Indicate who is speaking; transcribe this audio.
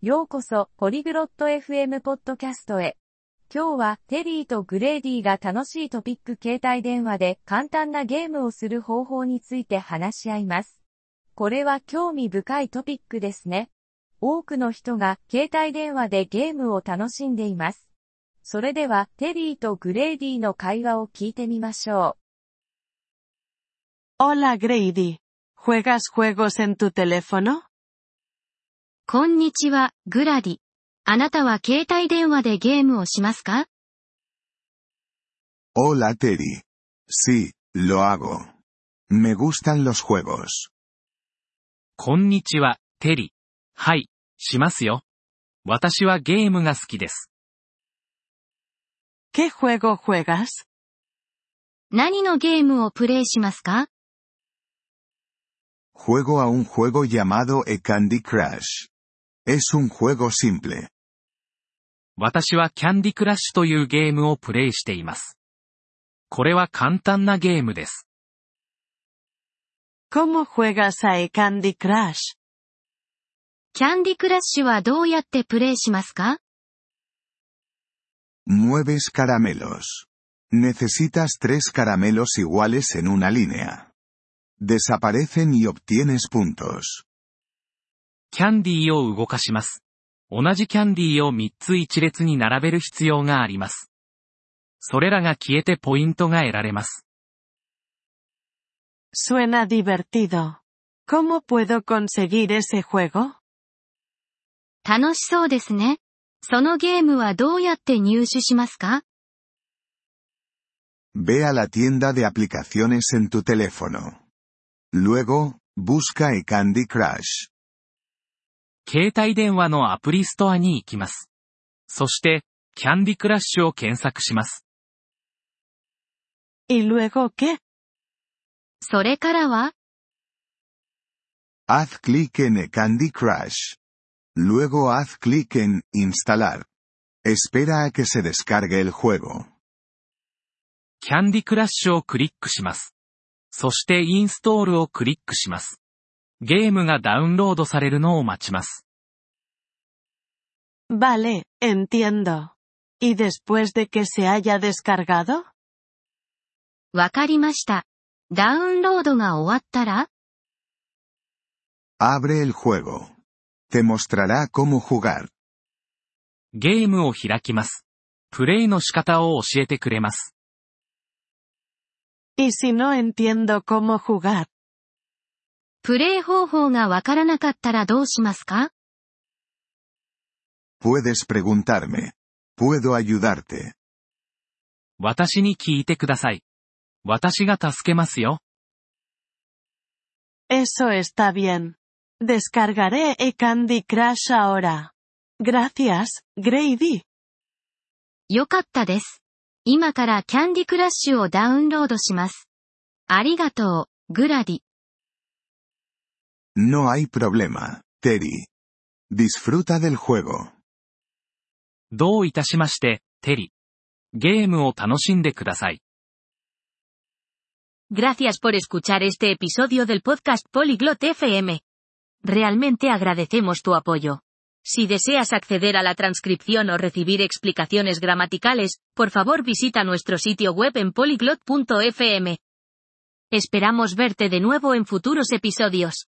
Speaker 1: ようこそ、ポリグロット FM ポッドキャストへ。今日は、テリーとグレーディが楽しいトピック携帯電話で簡単なゲームをする方法について話し合います。これは興味深いトピックですね。多くの人が携帯電話でゲームを楽しんでいます。それでは、テリーとグレーディの会話を聞いてみましょ
Speaker 2: う。Hola Grady. ¿Juegas juegos en tu teléfono?
Speaker 3: こんにちは、グラディ。あなたは携帯電話でゲームをしますか
Speaker 4: Hola Terry. Sí, lo hago. Me gustan los juegos.
Speaker 5: こんにちは、テリ。はい、しますよ。私はゲームが好きです。
Speaker 2: ¿Qué juego juegas?
Speaker 3: 何のゲームをプレイしますか
Speaker 4: Juego a un juego llamado e Candy Crush. Es un juego simple.
Speaker 5: 私はキャンディクラッシュというゲームをプレイしています。これは簡単なゲームです。¿
Speaker 2: Cómo juegas a e Candy Crush?
Speaker 3: キャンディクラッシュはどうやってプレイしますか
Speaker 4: Mueves caramelos. Necesitas tres caramelos iguales en una línea. Desaparecen y obtienes puntos.
Speaker 5: キャンディーを動かします。同じキャンディーを3つ一列に並べる必要があります。それらが消えてポイントが得られます。
Speaker 2: Suena divertido. ¿Cómo puedo conseguir ese juego?
Speaker 3: 楽しそうですね。そのゲームはどうやって入手しますか
Speaker 4: Ve a la tienda de aplicaciones en tu teléfono. Luego, busca e Candy Crush.
Speaker 5: 携帯電話のアプリストアに行きます。そして、キャンディクラッシュを検索します。
Speaker 2: ¿Y luego qué?
Speaker 3: それからは
Speaker 4: Haz clic en e Candy Crush. Luego haz clic en Instalar. Espera a que se descargue el juego.
Speaker 5: キャンディクラッシュをクリックします。そしてインストールをクリックします。ゲームがダウンロードされるのを待ちます。
Speaker 2: Vale, entiendo. ¿Y después de que se haya descargado?
Speaker 3: わかりました。ダウンロードが終わったら
Speaker 4: Abre el juego. Te mostrará cómo jugar.
Speaker 5: ゲームを開きます。プレイの仕方を教えてくれます。
Speaker 2: ¿Y si no entiendo cómo jugar?
Speaker 3: プレイ方法がわからなかったらどうしますか
Speaker 4: Puedes preguntarme. Puedo ayudarte.
Speaker 5: 私に聞いてください。私が助けますよ。
Speaker 2: Eso está bien. Descargaré e Candy Crush ahora. Gracias, Grady.
Speaker 3: よかったです。今からキャンディクラッシュをダウンロードします。ありがとう、グラディ。
Speaker 4: No hay problema, Terry. Disfruta del juego.
Speaker 5: どういたしまして、テリ。ゲームを楽しんでください。
Speaker 6: Gracias por escuchar este episodio del podcast Polyglot FM. Realmente agradecemos tu apoyo. Si deseas acceder a la transcripción o recibir explicaciones gramaticales, por favor visita nuestro sitio web en polyglot.fm. Esperamos verte de nuevo en futuros episodios.